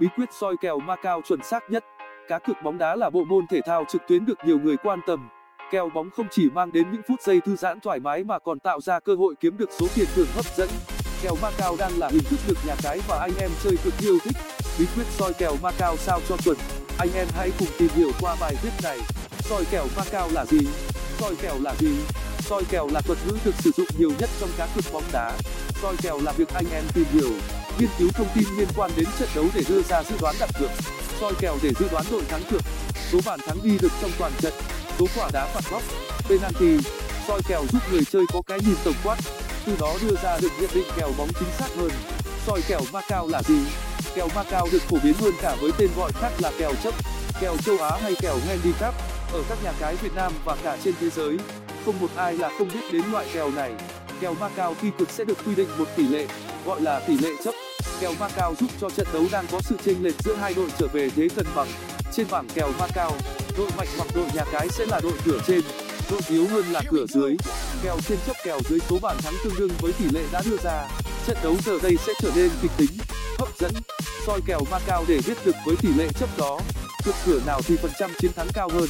bí quyết soi kèo Macao chuẩn xác nhất. Cá cược bóng đá là bộ môn thể thao trực tuyến được nhiều người quan tâm. Kèo bóng không chỉ mang đến những phút giây thư giãn thoải mái mà còn tạo ra cơ hội kiếm được số tiền thưởng hấp dẫn. Kèo Macao đang là hình thức được nhà cái và anh em chơi cực yêu thích. Bí quyết soi kèo Macao sao cho chuẩn. Anh em hãy cùng tìm hiểu qua bài viết này. Soi kèo Macao là gì? Soi kèo là gì? Soi kèo là thuật ngữ được sử dụng nhiều nhất trong cá cược bóng đá. Soi kèo là việc anh em tìm hiểu nghiên cứu thông tin liên quan đến trận đấu để đưa ra dự đoán đặt cược soi kèo để dự đoán đội thắng cược số bàn thắng ghi được trong toàn trận, số quả đá phạt góc, penalty, soi kèo giúp người chơi có cái nhìn tổng quát. Từ đó đưa ra được nhận định kèo bóng chính xác hơn. Soi kèo macao là gì? Kèo macao được phổ biến hơn cả với tên gọi khác là kèo chấp, kèo châu á hay kèo handicap. Ở các nhà cái việt nam và cả trên thế giới, không một ai là không biết đến loại kèo này. Kèo macao khi cực sẽ được quy định một tỷ lệ, gọi là tỷ lệ chấp kèo macau giúp cho trận đấu đang có sự chênh lệch giữa hai đội trở về thế cân bằng. Trên bảng kèo macau, đội mạnh hoặc đội nhà cái sẽ là đội cửa trên, đội yếu hơn là cửa dưới. Kèo trên chấp kèo dưới số bàn thắng tương đương với tỷ lệ đã đưa ra. Trận đấu giờ đây sẽ trở nên kịch tính, hấp dẫn, soi kèo macau để biết được với tỷ lệ chấp đó cực cửa nào thì phần trăm chiến thắng cao hơn.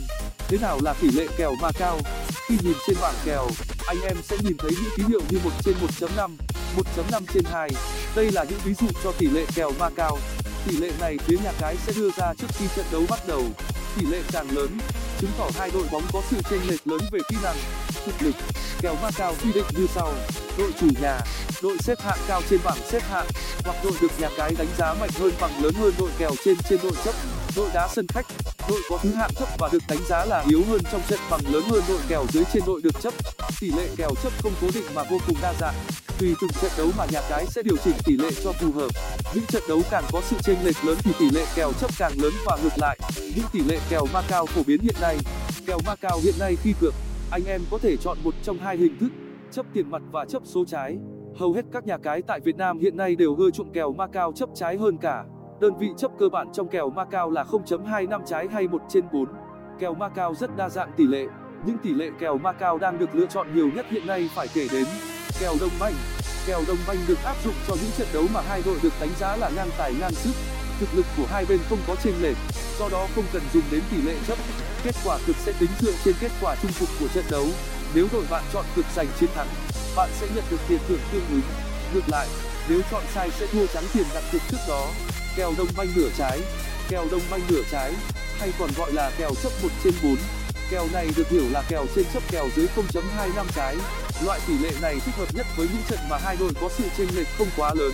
Thế nào là tỷ lệ kèo macau? Khi nhìn trên bảng kèo, anh em sẽ nhìn thấy những ký hiệu như 1 trên 1.5 1.5 trên 2 đây là những ví dụ cho tỷ lệ kèo ma cao. Tỷ lệ này phía nhà cái sẽ đưa ra trước khi trận đấu bắt đầu. Tỷ lệ càng lớn, chứng tỏ hai đội bóng có sự chênh lệch lớn về kỹ năng, thực lực. Kèo ma cao quy định như sau. Đội chủ nhà, đội xếp hạng cao trên bảng xếp hạng, hoặc đội được nhà cái đánh giá mạnh hơn bằng lớn hơn đội kèo trên trên đội chấp, đội đá sân khách. Đội có thứ hạng thấp và được đánh giá là yếu hơn trong trận bằng lớn hơn đội kèo dưới trên đội được chấp. Tỷ lệ kèo chấp không cố định mà vô cùng đa dạng tùy từng trận đấu mà nhà cái sẽ điều chỉnh tỷ lệ cho phù hợp, những trận đấu càng có sự chênh lệch lớn thì tỷ lệ kèo chấp càng lớn và ngược lại. Những tỷ lệ kèo macao phổ biến hiện nay, kèo macao hiện nay khi cược, anh em có thể chọn một trong hai hình thức, chấp tiền mặt và chấp số trái. Hầu hết các nhà cái tại việt nam hiện nay đều ưa chuộng kèo macao chấp trái hơn cả. Đơn vị chấp cơ bản trong kèo macao là 0.25 trái hay 1 trên 4 kèo macao rất đa dạng tỷ lệ, những tỷ lệ kèo macao đang được lựa chọn nhiều nhất hiện nay phải kể đến kèo đông banh. Kèo đông banh được áp dụng cho những trận đấu mà hai đội được đánh giá là ngang tài, ngang sức. Thực lực của hai bên không có chênh lệch, do đó không cần dùng đến tỷ lệ chấp kết quả cược sẽ tính dựa trên kết quả chung cuộc của trận đấu. Nếu đội bạn chọn cược giành chiến thắng, bạn sẽ nhận được tiền thưởng tương ứng. Ngược lại, nếu chọn sai sẽ thua trắng tiền đặt cược trước đó. Kèo đông banh nửa trái, kèo đông banh nửa trái, hay còn gọi là kèo chấp 1 trên 4 kèo này được hiểu là kèo trên chấp kèo dưới 0.25 trái loại tỷ lệ này thích hợp nhất với những trận mà hai đội có sự chênh lệch không quá lớn.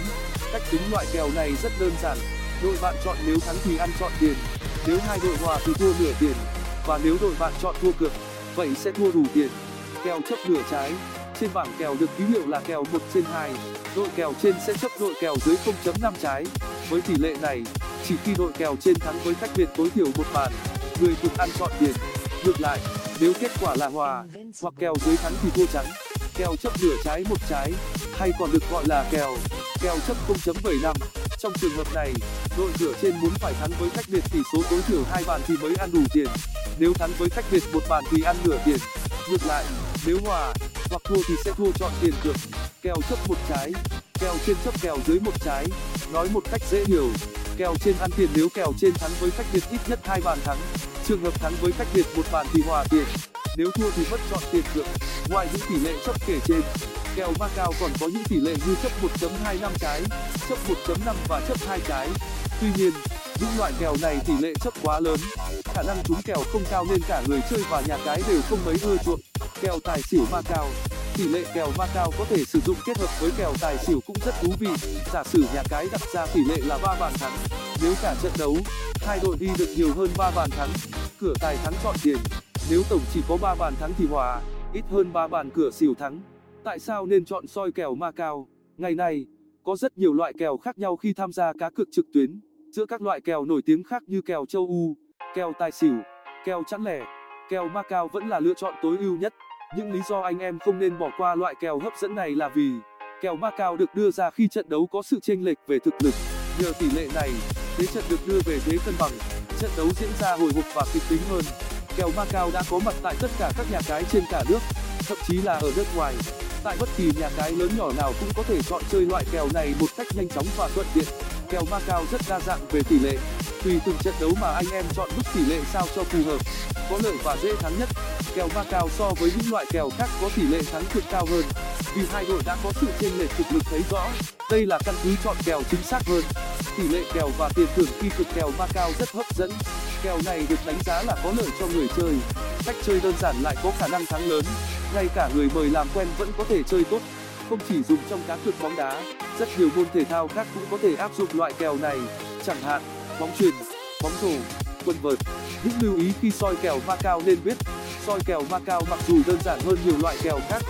Cách tính loại kèo này rất đơn giản. Đội bạn chọn nếu thắng thì ăn chọn tiền. Nếu hai đội hòa thì thua nửa tiền. Và nếu đội bạn chọn thua cược, vậy sẽ thua đủ tiền. Kèo chấp nửa trái. Trên bảng kèo được ký hiệu là kèo 1 trên 2 đội kèo trên sẽ chấp đội kèo dưới 0.5 trái. Với tỷ lệ này, chỉ khi đội kèo trên thắng với cách biệt tối thiểu một bàn, người cùng ăn chọn tiền. Ngược lại, nếu kết quả là hòa, hoặc kèo dưới thắng thì thua trắng kèo chấp nửa trái một trái, hay còn được gọi là kèo kèo chấp 0.75 trong trường hợp này, đội cửa trên muốn phải thắng với cách biệt tỷ số tối thiểu hai bàn thì mới ăn đủ tiền. Nếu thắng với cách biệt một bàn thì ăn nửa tiền. Ngược lại, nếu hòa hoặc thua thì sẽ thua chọn tiền cược kèo chấp một trái kèo trên chấp kèo dưới một trái, nói một cách dễ hiểu. Kèo trên ăn tiền nếu kèo trên thắng với cách biệt ít nhất hai bàn thắng. Trường hợp thắng với cách biệt một bàn thì hòa tiền nếu thua thì mất chọn tiền cược ngoài những tỷ lệ chấp kể trên kèo macao còn có những tỷ lệ như chấp 1.25 cái, chấp 1.5 và chấp 2 cái. tuy nhiên những loại kèo này tỷ lệ chấp quá lớn. Khả năng trúng kèo không cao nên cả người chơi và nhà cái đều không mấy ưa chuộng. Kèo tài xỉu macao tỷ lệ kèo macao có thể sử dụng kết hợp với kèo tài xỉu cũng rất thú vị. Giả sử nhà cái đặt ra tỷ lệ là bàn thắng nếu cả trận đấu hai đội đi được nhiều hơn bàn thắng cửa tài thắng chọn tiền nếu tổng chỉ có bàn thắng thì hòa, ít hơn bàn cửa xỉu thắng. Tại sao nên chọn soi kèo macao ngày nay, có rất nhiều loại kèo khác nhau khi tham gia cá cược trực tuyến. Giữa các loại kèo nổi tiếng khác như kèo châu u kèo tài xỉu, kèo chẵn lẻ, kèo macao vẫn là lựa chọn tối ưu nhất. Những lý do anh em không nên bỏ qua loại kèo hấp dẫn này là vì kèo macao được đưa ra khi trận đấu có sự chênh lệch về thực lực. Nhờ tỷ lệ này, thế trận được đưa về thế cân bằng, trận đấu diễn ra hồi hộp và kịch tính hơn kèo macau đã có mặt tại tất cả các nhà cái trên cả nước, thậm chí là ở nước ngoài. Tại bất kỳ nhà cái lớn nhỏ nào cũng có thể chọn chơi loại kèo này một cách nhanh chóng và thuận tiện. Kèo macau rất đa dạng về tỷ lệ, tùy từng trận đấu mà anh em chọn mức tỷ lệ sao cho phù hợp, có lợi và dễ thắng nhất. Kèo macau so với những loại kèo khác có tỷ lệ thắng cực cao hơn, vì hai đội đã có sự chênh lệch thực lực thấy rõ. Đây là căn cứ chọn kèo chính xác hơn. Tỷ lệ kèo và tiền thưởng khi cực kèo macau rất hấp dẫn kèo này được đánh giá là có lợi cho người chơi. Cách chơi đơn giản lại có khả năng thắng lớn, ngay cả người mời làm quen vẫn có thể chơi tốt, không chỉ dùng trong cá cược bóng đá. Rất nhiều môn thể thao khác cũng có thể áp dụng loại kèo này, chẳng hạn, bóng chuyền, bóng rổ quần vợt những lưu ý khi soi kèo Macao nên biết, soi kèo Macao mặc dù đơn giản hơn nhiều loại kèo khác,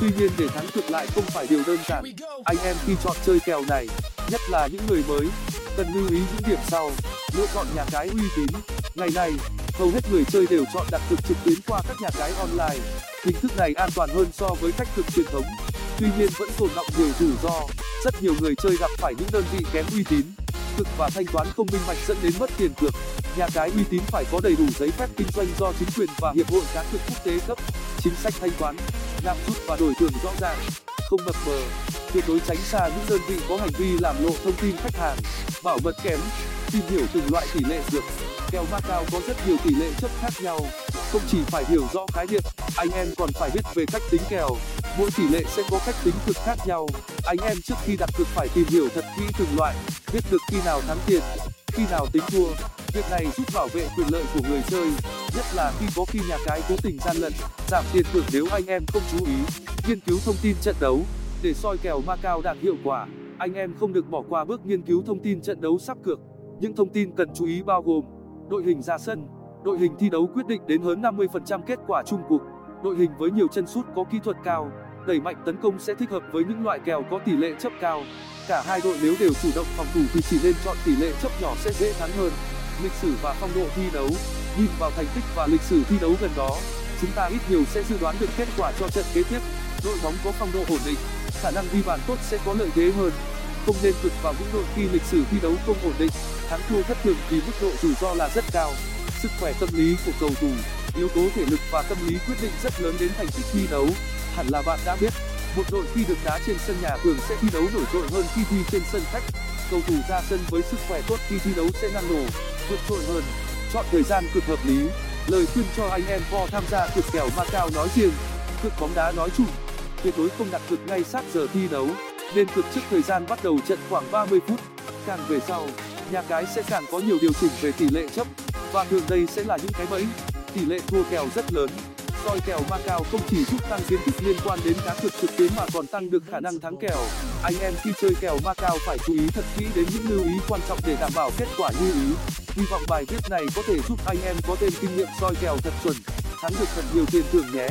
tuy nhiên để thắng cược lại không phải điều đơn giản. Anh em khi chọn chơi kèo này, nhất là những người mới, cần lưu ý những điểm sau. Lựa chọn nhà cái uy tín ngày nay hầu hết người chơi đều chọn đặt cược trực tuyến qua các nhà cái online. Hình thức này an toàn hơn so với cách cược truyền thống. Tuy nhiên vẫn tồn đọng nhiều rủi ro. Rất nhiều người chơi gặp phải những đơn vị kém uy tín cực và thanh toán không minh bạch dẫn đến mất tiền cược. Nhà cái uy tín phải có đầy đủ giấy phép kinh doanh do chính quyền và hiệp hội cá cược quốc tế cấp. Chính sách thanh toán làm rút và đổi thưởng rõ ràng, không mập mờ. Tuyệt đối tránh xa những đơn vị có hành vi làm lộ thông tin khách hàng, bảo mật kém tìm hiểu từng loại tỷ lệ cược kèo Macao có rất nhiều tỷ lệ chấp khác nhau. Không chỉ phải hiểu rõ khái niệm, anh em còn phải biết về cách tính kèo. Mỗi tỷ lệ sẽ có cách tính cực khác nhau. Anh em trước khi đặt cược phải tìm hiểu thật kỹ từng loại, biết được khi nào thắng tiền, khi nào tính thua. Việc này giúp bảo vệ quyền lợi của người chơi, nhất là khi có khi nhà cái cố tình gian lận, giảm tiền thưởng nếu anh em không chú ý. Nghiên cứu thông tin trận đấu, để soi kèo Macao đạt hiệu quả, anh em không được bỏ qua bước nghiên cứu thông tin trận đấu sắp cược những thông tin cần chú ý bao gồm đội hình ra sân, đội hình thi đấu quyết định đến hơn 50% kết quả chung cuộc, đội hình với nhiều chân sút có kỹ thuật cao, đẩy mạnh tấn công sẽ thích hợp với những loại kèo có tỷ lệ chấp cao. Cả hai đội nếu đều chủ động phòng thủ thì chỉ nên chọn tỷ lệ chấp nhỏ sẽ dễ thắng hơn. Lịch sử và phong độ thi đấu, nhìn vào thành tích và lịch sử thi đấu gần đó, chúng ta ít nhiều sẽ dự đoán được kết quả cho trận kế tiếp. Đội bóng có phong độ ổn định, khả năng ghi bàn tốt sẽ có lợi thế hơn không nên vượt vào những đội khi lịch sử thi đấu không ổn định. Thắng thua thất thường vì mức độ rủi ro là rất cao. Sức khỏe tâm lý của cầu thủ, yếu tố thể lực và tâm lý quyết định rất lớn đến thành tích thi đấu. Hẳn là bạn đã biết, một đội khi được đá trên sân nhà thường sẽ thi đấu nổi trội hơn khi thi trên sân khách. Cầu thủ ra sân với sức khỏe tốt khi thi đấu sẽ năng nổ, vượt trội hơn. Chọn thời gian cực hợp lý. Lời khuyên cho anh em vo tham gia cược kèo Macao nói riêng cược bóng đá nói chung, tuyệt đối không đặt cược ngay sát giờ thi đấu nên cực trước thời gian bắt đầu trận khoảng 30 phút. Càng về sau, nhà cái sẽ càng có nhiều điều chỉnh về tỷ lệ chấp, và thường đây sẽ là những cái bẫy. Tỷ lệ thua kèo rất lớn, soi kèo Macao không chỉ giúp tăng kiến thức liên quan đến cá cược trực tuyến mà còn tăng được khả năng thắng kèo. Anh em khi chơi kèo Macao phải chú ý thật kỹ đến những lưu ý quan trọng để đảm bảo kết quả như ý. Hy vọng bài viết này có thể giúp anh em có thêm kinh nghiệm soi kèo thật chuẩn, thắng được thật nhiều tiền thưởng nhé.